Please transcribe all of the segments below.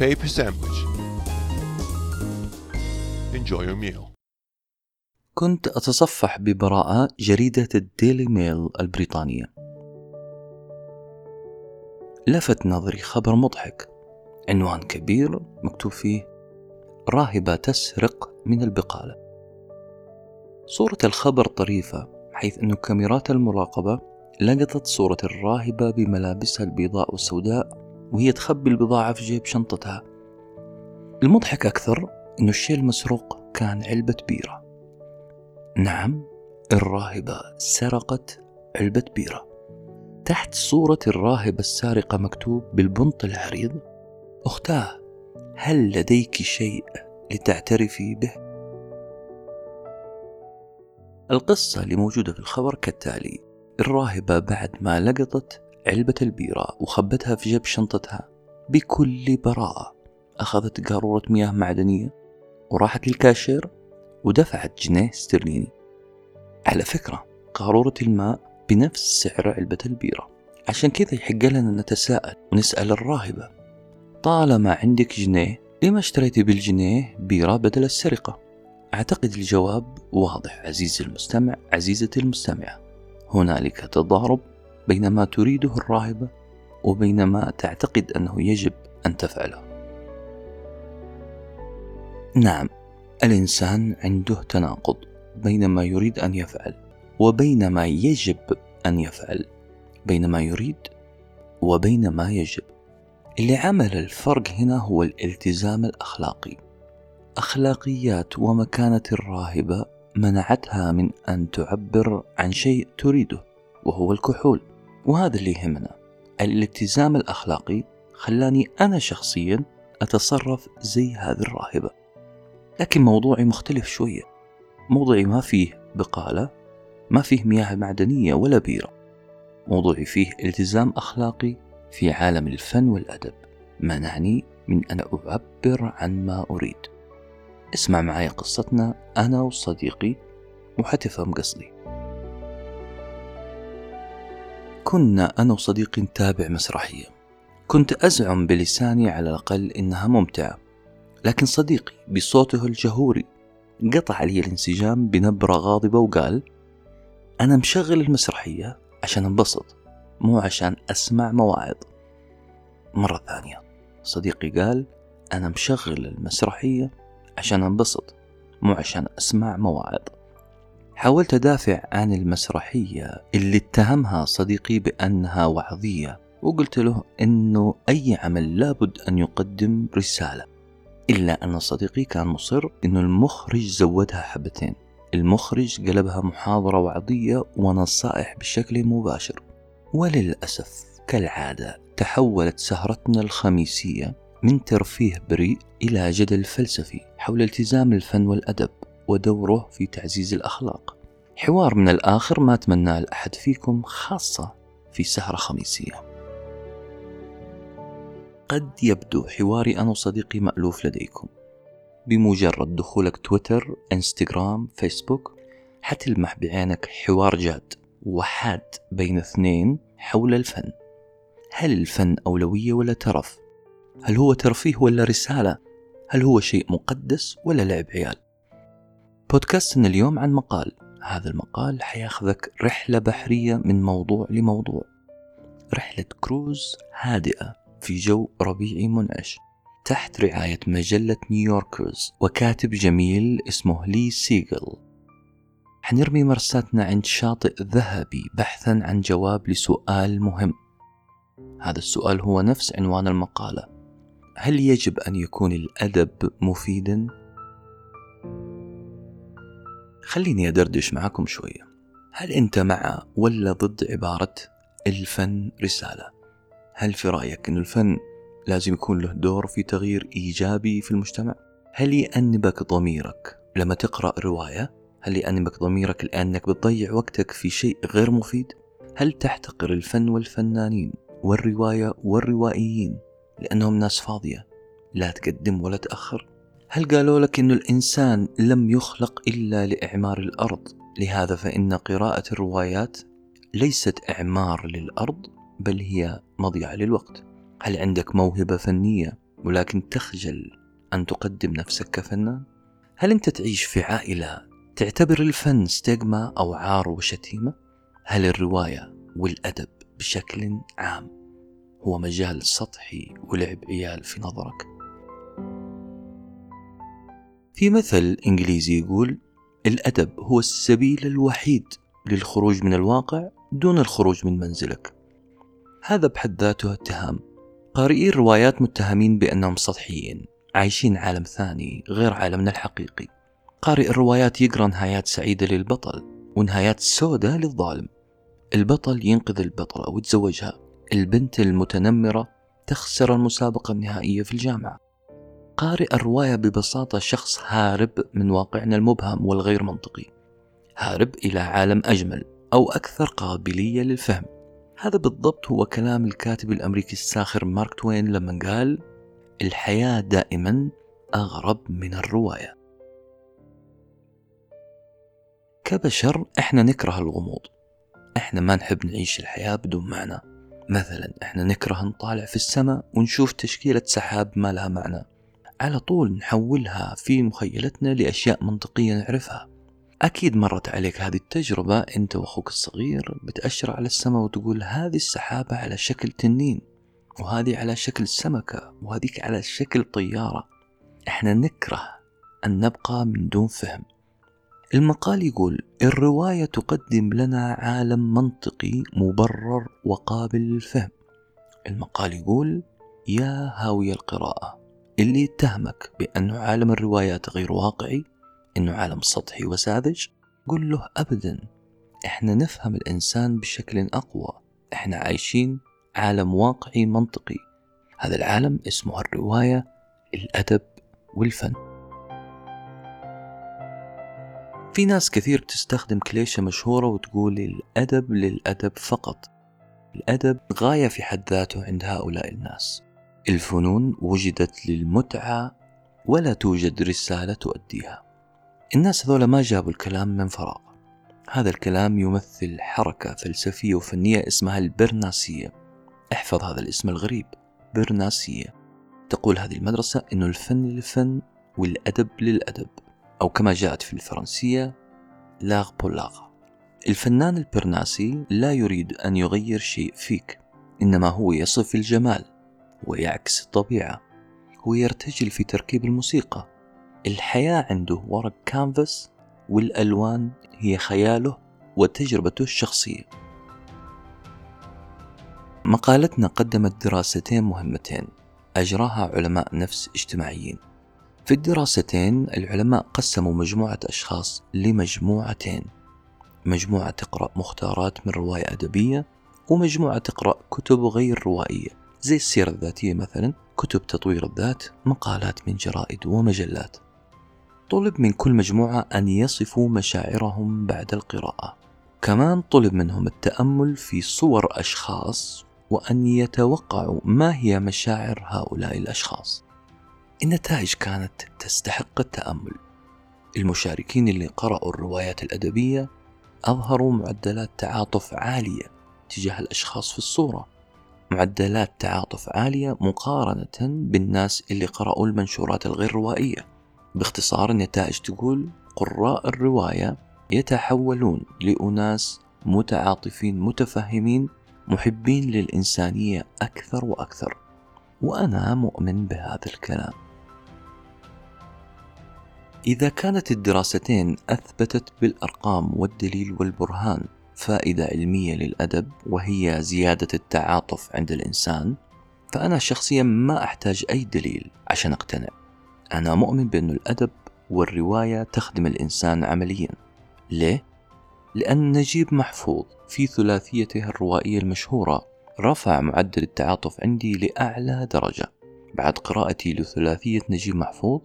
paper sandwich. Enjoy your meal. كنت أتصفح ببراءة جريدة الديلي ميل البريطانية لفت نظري خبر مضحك عنوان كبير مكتوب فيه راهبة تسرق من البقالة صورة الخبر طريفة حيث أن كاميرات المراقبة لقطت صورة الراهبة بملابسها البيضاء والسوداء وهي تخبي البضاعة في جيب شنطتها. المضحك أكثر أن الشيء المسروق كان علبة بيرة. نعم الراهبة سرقت علبة بيرة. تحت صورة الراهبة السارقة مكتوب بالبنط العريض أختاه هل لديك شيء لتعترفي به؟ القصة اللي موجودة في الخبر كالتالي الراهبة بعد ما لقطت علبة البيرة وخبتها في جيب شنطتها. بكل براءة أخذت قارورة مياه معدنية وراحت للكاشير ودفعت جنيه استرليني على فكرة قارورة الماء بنفس سعر علبة البيرة. عشان كذا يحق لنا نتساءل ونسأل الراهبة. طالما عندك جنيه لما اشتريتي بالجنيه بيرة بدل السرقة؟ أعتقد الجواب واضح عزيزي المستمع عزيزتي المستمعة. هنالك تضارب بين ما تريده الراهبة وبين ما تعتقد أنه يجب أن تفعله. نعم الإنسان عنده تناقض بين ما يريد أن يفعل وبين ما يجب أن يفعل بين ما يريد وبين ما يجب. اللي عمل الفرق هنا هو الالتزام الأخلاقي. أخلاقيات ومكانة الراهبة منعتها من أن تعبر عن شيء تريده وهو الكحول. وهذا اللي يهمنا. الالتزام الأخلاقي خلاني أنا شخصيا أتصرف زي هذه الراهبة. لكن موضوعي مختلف شوية. موضوعي ما فيه بقالة ما فيه مياه معدنية ولا بيرة. موضوعي فيه التزام أخلاقي في عالم الفن والأدب. منعني من أن أعبر عن ما أريد. اسمع معي قصتنا أنا وصديقي وحتفهم قصدي. كنا أنا وصديقي نتابع مسرحية. كنت أزعم بلساني على الأقل إنها ممتعة. لكن صديقي بصوته الجهوري قطع لي الانسجام بنبرة غاضبة وقال أنا مشغل المسرحية عشان أنبسط مو عشان أسمع مواعظ. مرة ثانية صديقي قال أنا مشغل المسرحية عشان أنبسط مو عشان أسمع مواعظ. حاولت أدافع عن المسرحية اللي اتهمها صديقي بأنها وعظية وقلت له أنه أي عمل لابد أن يقدم رسالة إلا أن صديقي كان مصر أنه المخرج زودها حبتين. المخرج قلبها محاضرة وعظية ونصائح بشكل مباشر. وللأسف كالعادة تحولت سهرتنا الخميسية من ترفيه بريء إلى جدل فلسفي حول التزام الفن والأدب. ودوره في تعزيز الأخلاق حوار من الآخر ما أتمناه لأحد فيكم خاصة في سهرة خميسية قد يبدو حواري أنا وصديقي مألوف لديكم بمجرد دخولك تويتر إنستغرام فيسبوك حتلمح بعينك حوار جاد وحاد بين اثنين حول الفن هل الفن أولوية ولا ترف؟ هل هو ترفيه ولا رسالة؟ هل هو شيء مقدس ولا لعب عيال؟ بودكاستنا اليوم عن مقال. هذا المقال حياخذك رحلة بحرية من موضوع لموضوع. رحلة كروز هادئة في جو ربيعي منعش تحت رعاية مجلة New Yorkers وكاتب جميل اسمه لي سيجل حنرمي مرساتنا عند شاطئ ذهبي بحثا عن جواب لسؤال مهم. هذا السؤال هو نفس عنوان المقالة. هل يجب أن يكون الأدب مفيدا؟ خليني أدردش معكم شوية هل أنت مع ولا ضد عبارة الفن رسالة؟ هل في رأيك أن الفن لازم يكون له دور في تغيير إيجابي في المجتمع؟ هل يأنبك ضميرك لما تقرأ رواية؟ هل يأنبك ضميرك لأنك بتضيع وقتك في شيء غير مفيد؟ هل تحتقر الفن والفنانين والرواية والروائيين لأنهم ناس فاضية لا تقدم ولا تأخر؟ هل قالوا لك أن الإنسان لم يخلق إلا لإعمار الأرض لهذا فإن قراءة الروايات ليست إعمار للأرض بل هي مضيعة للوقت هل عندك موهبة فنية ولكن تخجل أن تقدم نفسك كفنان؟ هل أنت تعيش في عائلة تعتبر الفن ستيغما أو عار وشتيمة؟ هل الرواية والأدب بشكل عام هو مجال سطحي ولعب عيال في نظرك؟ في مثل إنجليزي يقول الأدب هو السبيل الوحيد للخروج من الواقع دون الخروج من منزلك. هذا بحد ذاته اتهام. قارئي الروايات متهمين بأنهم سطحيين عايشين عالم ثاني غير عالمنا الحقيقي. قارئ الروايات يقرأ نهايات سعيدة للبطل ونهايات سوداء للظالم. البطل ينقذ البطلة ويتزوجها. البنت المتنمرة تخسر المسابقة النهائية في الجامعة. قارئ الرواية ببساطة شخص هارب من واقعنا المبهم والغير منطقي. هارب إلى عالم أجمل أو أكثر قابلية للفهم. هذا بالضبط هو كلام الكاتب الأمريكي الساخر مارك توين لما قال الحياة دائما أغرب من الرواية كبشر إحنا نكره الغموض. إحنا ما نحب نعيش الحياة بدون معنى. مثلا إحنا نكره نطالع في السماء ونشوف تشكيلة سحاب ما لها معنى. على طول نحولها في مخيلتنا لأشياء منطقية نعرفها. أكيد مرت عليك هذه التجربة أنت وأخوك الصغير بتأشر على السماء وتقول هذه السحابة على شكل تنين وهذه على شكل سمكة وهذيك على شكل طيارة. إحنا نكره أن نبقى من دون فهم. المقال يقول الرواية تقدم لنا عالم منطقي مبرر وقابل للفهم. المقال يقول يا هاوي القراءة. اللي يتهمك بأنه عالم الروايات غير واقعي إنه عالم سطحي وساذج قل له أبدا إحنا نفهم الإنسان بشكل أقوى إحنا عايشين عالم واقعي منطقي. هذا العالم اسمه الرواية الأدب والفن. في ناس كثير بتستخدم كليشة مشهورة وتقول الأدب للأدب فقط. الأدب غاية في حد ذاته عند هؤلاء الناس. الفنون وجدت للمتعة ولا توجد رسالة تؤديها. الناس هذولا ما جابوا الكلام من فراغ. هذا الكلام يمثل حركة فلسفية وفنية اسمها البرناسية. احفظ هذا الاسم الغريب برناسية. تقول هذه المدرسة أنه الفن للفن والأدب للأدب. أو كما جاءت في الفرنسية لاغ بولاغ الفنان البرناسي لا يريد أن يغير شيء فيك إنما هو يصف الجمال. ويعكس الطبيعة هو يرتجل في تركيب الموسيقى. الحياة عنده ورق كانفاس والألوان هي خياله وتجربته الشخصية. مقالتنا قدمت دراستين مهمتين أجراها علماء نفس اجتماعيين. في الدراستين العلماء قسموا مجموعة أشخاص لمجموعتين. مجموعة تقرأ مختارات من رواية أدبية ومجموعة تقرأ كتب غير روائية. زي السيرة الذاتية مثلا كتب تطوير الذات مقالات من جرائد ومجلات. طلب من كل مجموعة أن يصفوا مشاعرهم بعد القراءة. كمان طلب منهم التأمل في صور أشخاص وأن يتوقعوا ما هي مشاعر هؤلاء الأشخاص. النتائج كانت تستحق التأمل. المشاركين اللي قرأوا الروايات الأدبية أظهروا معدلات تعاطف عالية تجاه الأشخاص في الصورة. معدلات تعاطف عالية مقارنة بالناس اللي قرأوا المنشورات الغير روائية باختصار النتائج تقول قراء الرواية يتحولون لأناس متعاطفين متفهمين محبين للإنسانية أكثر وأكثر وأنا مؤمن بهذا الكلام. إذا كانت الدراستين أثبتت بالأرقام والدليل والبرهان فائدة علمية للأدب وهي زيادة التعاطف عند الإنسان. فأنا شخصيا ما أحتاج أي دليل عشان أقتنع. أنا مؤمن بأن الأدب والرواية تخدم الإنسان عمليا. ليه؟ لأن نجيب محفوظ في ثلاثيته الروائية المشهورة. رفع معدل التعاطف عندي لأعلى درجة. بعد قراءتي لثلاثية نجيب محفوظ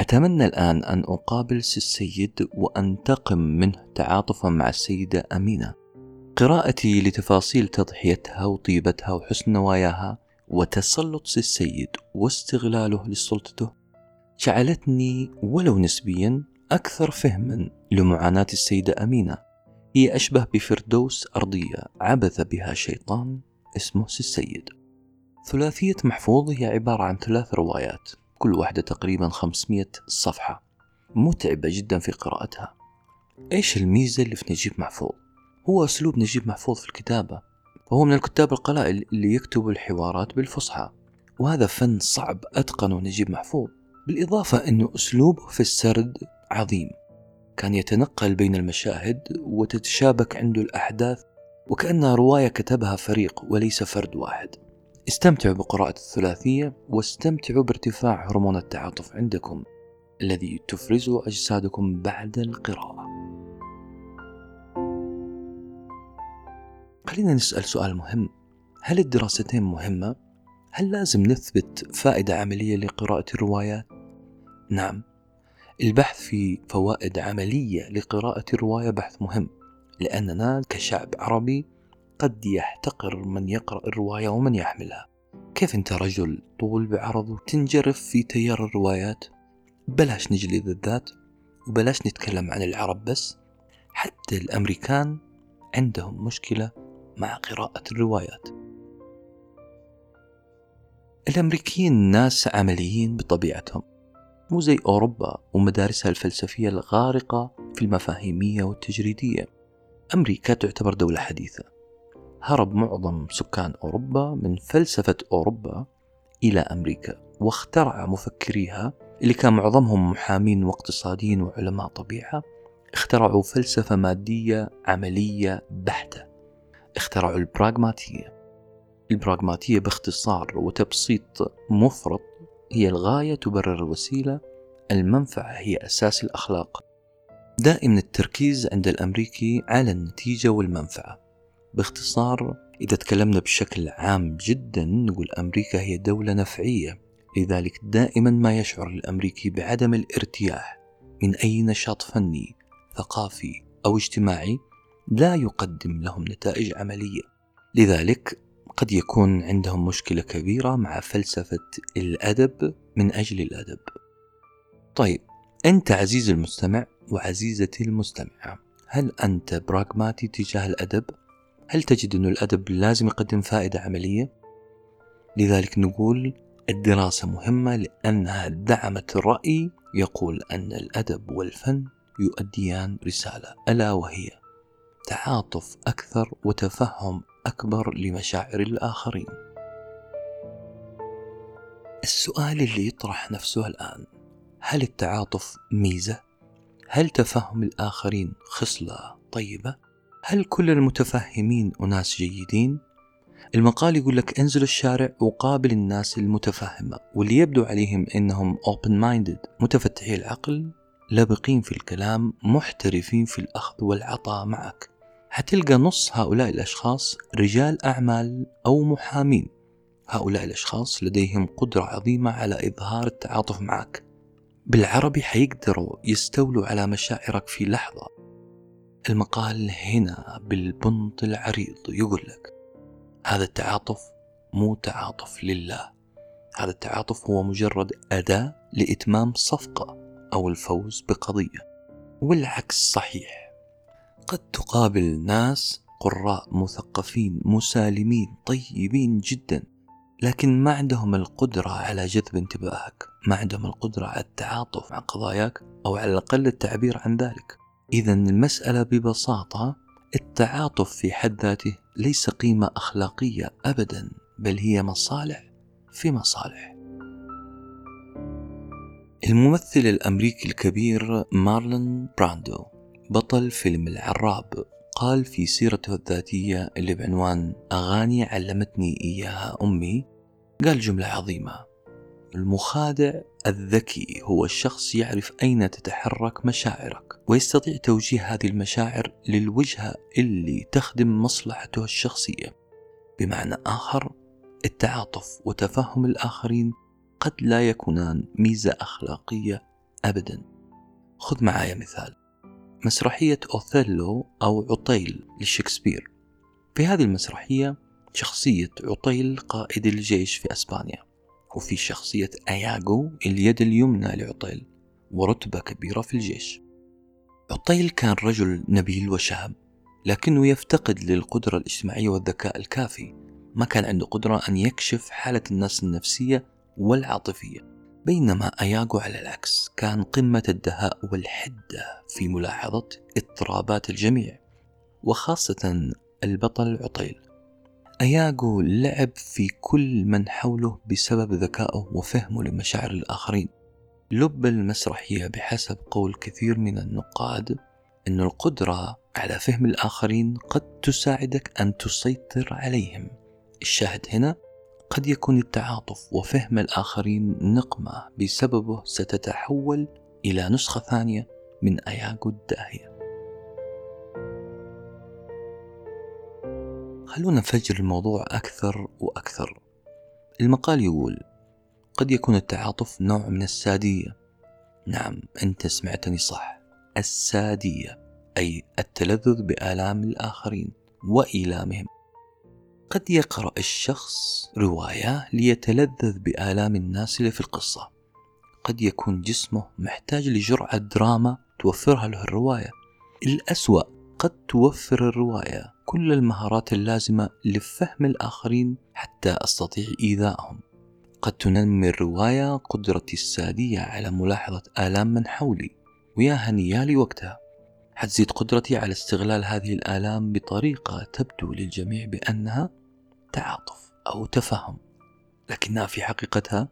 أتمنى الآن أن أقابل سي السيد وأنتقم منه تعاطفا مع السيدة أمينة. قراءتي لتفاصيل تضحيتها وطيبتها وحسن نواياها وتسلط سي السيد واستغلاله لسلطته جعلتني ولو نسبيا أكثر فهما لمعاناة السيدة أمينة. هي أشبه بفردوس أرضية عبث بها شيطان اسمه سي السيد ثلاثية محفوظ هي عبارة عن ثلاث روايات. كل واحدة تقريبا 500 صفحة. متعبة جدا في قراءتها. إيش الميزة اللي في نجيب محفوظ؟ هو أسلوب نجيب محفوظ في الكتابة. وهو من الكتاب القلائل اللي يكتبوا الحوارات بالفصحى. وهذا فن صعب أتقنه نجيب محفوظ. بالإضافة أنه أسلوبه في السرد عظيم. كان يتنقل بين المشاهد وتتشابك عنده الأحداث وكأنها رواية كتبها فريق وليس فرد واحد. استمتعوا بقراءة الثلاثية واستمتعوا بارتفاع هرمون التعاطف عندكم الذي تفرزه أجسادكم بعد القراءة خلينا نسأل سؤال مهم هل الدراستين مهمة؟ هل لازم نثبت فائدة عملية لقراءة الروايات؟ نعم البحث في فوائد عملية لقراءة الرواية بحث مهم لأننا كشعب عربي قد يحتقر من يقرأ الرواية ومن يحملها. كيف أنت رجل طول بعرض وتنجرف في تيار الروايات؟ بلاش نجلد الذات وبلاش نتكلم عن العرب بس. حتى الأمريكان عندهم مشكلة مع قراءة الروايات. الأمريكيين ناس عمليين بطبيعتهم. مو زي أوروبا ومدارسها الفلسفية الغارقة في المفاهيمية والتجريدية. أمريكا تعتبر دولة حديثة. هرب معظم سكان أوروبا من فلسفة أوروبا إلى أمريكا واخترع مفكريها اللي كان معظمهم محامين واقتصاديين وعلماء طبيعة. اخترعوا فلسفة مادية عملية بحتة. اخترعوا البراغماتية. البراغماتية باختصار وتبسيط مفرط هي الغاية تبرر الوسيلة المنفعة هي أساس الأخلاق. دائما التركيز عند الأمريكي على النتيجة والمنفعة. باختصار إذا تكلمنا بشكل عام جدا نقول أمريكا هي دولة نفعية. لذلك دائما ما يشعر الأمريكي بعدم الارتياح من أي نشاط فني ثقافي أو اجتماعي لا يقدم لهم نتائج عملية. لذلك قد يكون عندهم مشكلة كبيرة مع فلسفة الأدب من أجل الأدب. طيب أنت عزيزي المستمع وعزيزتي المستمعة هل أنت براغماتي تجاه الأدب؟ هل تجد أن الأدب لازم يقدم فائدة عملية؟ لذلك نقول الدراسة مهمة لأنها دعمت الرأي يقول أن الأدب والفن يؤديان رسالة ألا وهي تعاطف أكثر وتفهم أكبر لمشاعر الآخرين. السؤال اللي يطرح نفسه الآن هل التعاطف ميزة؟ هل تفهم الآخرين خصلة طيبة؟ هل كل المتفهمين أناس جيدين؟ المقال يقول لك انزل الشارع وقابل الناس المتفهمة واللي يبدو عليهم إنهم open minded متفتحي العقل لبقين في الكلام محترفين في الأخذ والعطاء معك. حتلقى نص هؤلاء الأشخاص رجال أعمال أو محامين. هؤلاء الأشخاص لديهم قدرة عظيمة على إظهار التعاطف معك. بالعربي حيقدروا يستولوا على مشاعرك في لحظة. المقال هنا بالبنط العريض يقول لك هذا التعاطف مو تعاطف لله هذا التعاطف هو مجرد أداة لإتمام صفقة أو الفوز بقضية والعكس صحيح. قد تقابل ناس قراء مثقفين مسالمين طيبين جدا لكن ما عندهم القدرة على جذب انتباهك ما عندهم القدرة على التعاطف مع قضاياك أو على الأقل التعبير عن ذلك. إذا المسألة ببساطة التعاطف في حد ذاته ليس قيمة أخلاقية أبدا بل هي مصالح في مصالح. الممثل الأمريكي الكبير مارلون براندو بطل فيلم العراب قال في سيرته الذاتية اللي بعنوان أغاني علمتني إياها أمي قال جملة عظيمة المخادع الذكي هو الشخص يعرف أين تتحرك مشاعرك ويستطيع توجيه هذه المشاعر للوجهة اللي تخدم مصلحته الشخصية. بمعنى آخر التعاطف وتفهم الآخرين قد لا يكونان ميزة أخلاقية أبدا. خذ معايا مثال. مسرحية أوثيلو أو عطيل لشكسبير. في هذه المسرحية شخصية عطيل قائد الجيش في أسبانيا. وفي شخصية أياغو اليد اليمنى لعطيل ورتبة كبيرة في الجيش. عطيل كان رجل نبيل وشاب لكنه يفتقد للقدرة الاجتماعية والذكاء الكافي. ما كان عنده قدرة أن يكشف حالة الناس النفسية والعاطفية بينما أياغو على العكس كان قمة الدهاء والحدة في ملاحظة اضطرابات الجميع وخاصة البطل عطيل. أياغو لعب في كل من حوله بسبب ذكائه وفهمه لمشاعر الآخرين. لب المسرحية بحسب قول كثير من النقاد أن القدرة على فهم الآخرين قد تساعدك أن تسيطر عليهم. الشاهد هنا قد يكون التعاطف وفهم الآخرين نقمة بسببه ستتحول إلى نسخة ثانية من أياغو الداهية. خلونا نفجر الموضوع أكثر وأكثر. المقال يقول قد يكون التعاطف نوع من السادية. نعم أنت سمعتني صح. السادية أي التلذذ بآلام الآخرين وإيلامهم. قد يقرأ الشخص رواية ليتلذذ بآلام الناس اللي في القصة. قد يكون جسمه محتاج لجرعة دراما توفرها له الرواية. الأسوأ قد توفر الرواية كل المهارات اللازمة لفهم الآخرين حتى أستطيع إيذائهم. قد تنمي الرواية قدرتي السادية على ملاحظة آلام من حولي. ويا هنيالي وقتها. حتزيد قدرتي على استغلال هذه الآلام بطريقة تبدو للجميع بأنها تعاطف أو تفهم. لكنها في حقيقتها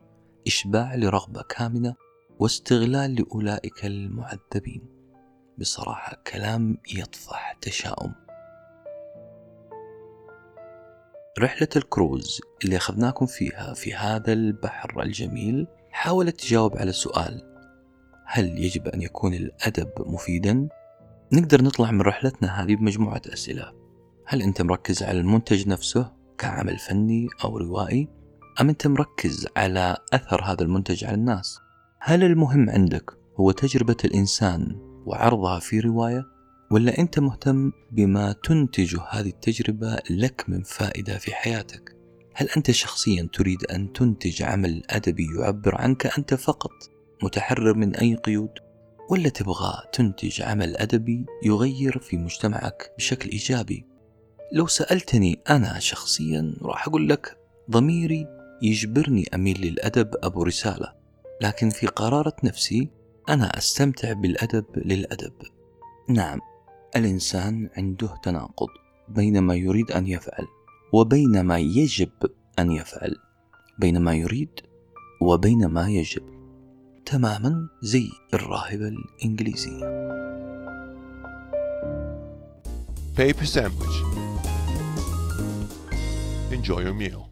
إشباع لرغبة كامنة واستغلال لأولئك المعذبين. بصراحة كلام يطفح تشاؤم رحلة الكروز اللي أخذناكم فيها في هذا البحر الجميل حاولت تجاوب على سؤال هل يجب أن يكون الأدب مفيدا؟ نقدر نطلع من رحلتنا هذه بمجموعة أسئلة هل أنت مركز على المنتج نفسه كعمل فني أو روائي؟ أم أنت مركز على أثر هذا المنتج على الناس؟ هل المهم عندك هو تجربة الإنسان وعرضها في رواية؟ ولا أنت مهتم بما تنتجه هذه التجربة لك من فائدة في حياتك؟ هل أنت شخصيا تريد أن تنتج عمل أدبي يعبر عنك أنت فقط متحرر من أي قيود؟ ولا تبغى تنتج عمل أدبي يغير في مجتمعك بشكل إيجابي؟ لو سألتني أنا شخصيا راح أقول لك ضميري يجبرني أميل للأدب أبو رسالة لكن في قرارة نفسي أنا أستمتع بالأدب للأدب نعم الإنسان عنده تناقض بين ما يريد أن يفعل وبين ما يجب أن يفعل بين ما يريد وبين ما يجب تماما زي الراهبة الإنجليزية Paper sandwich. Enjoy your meal.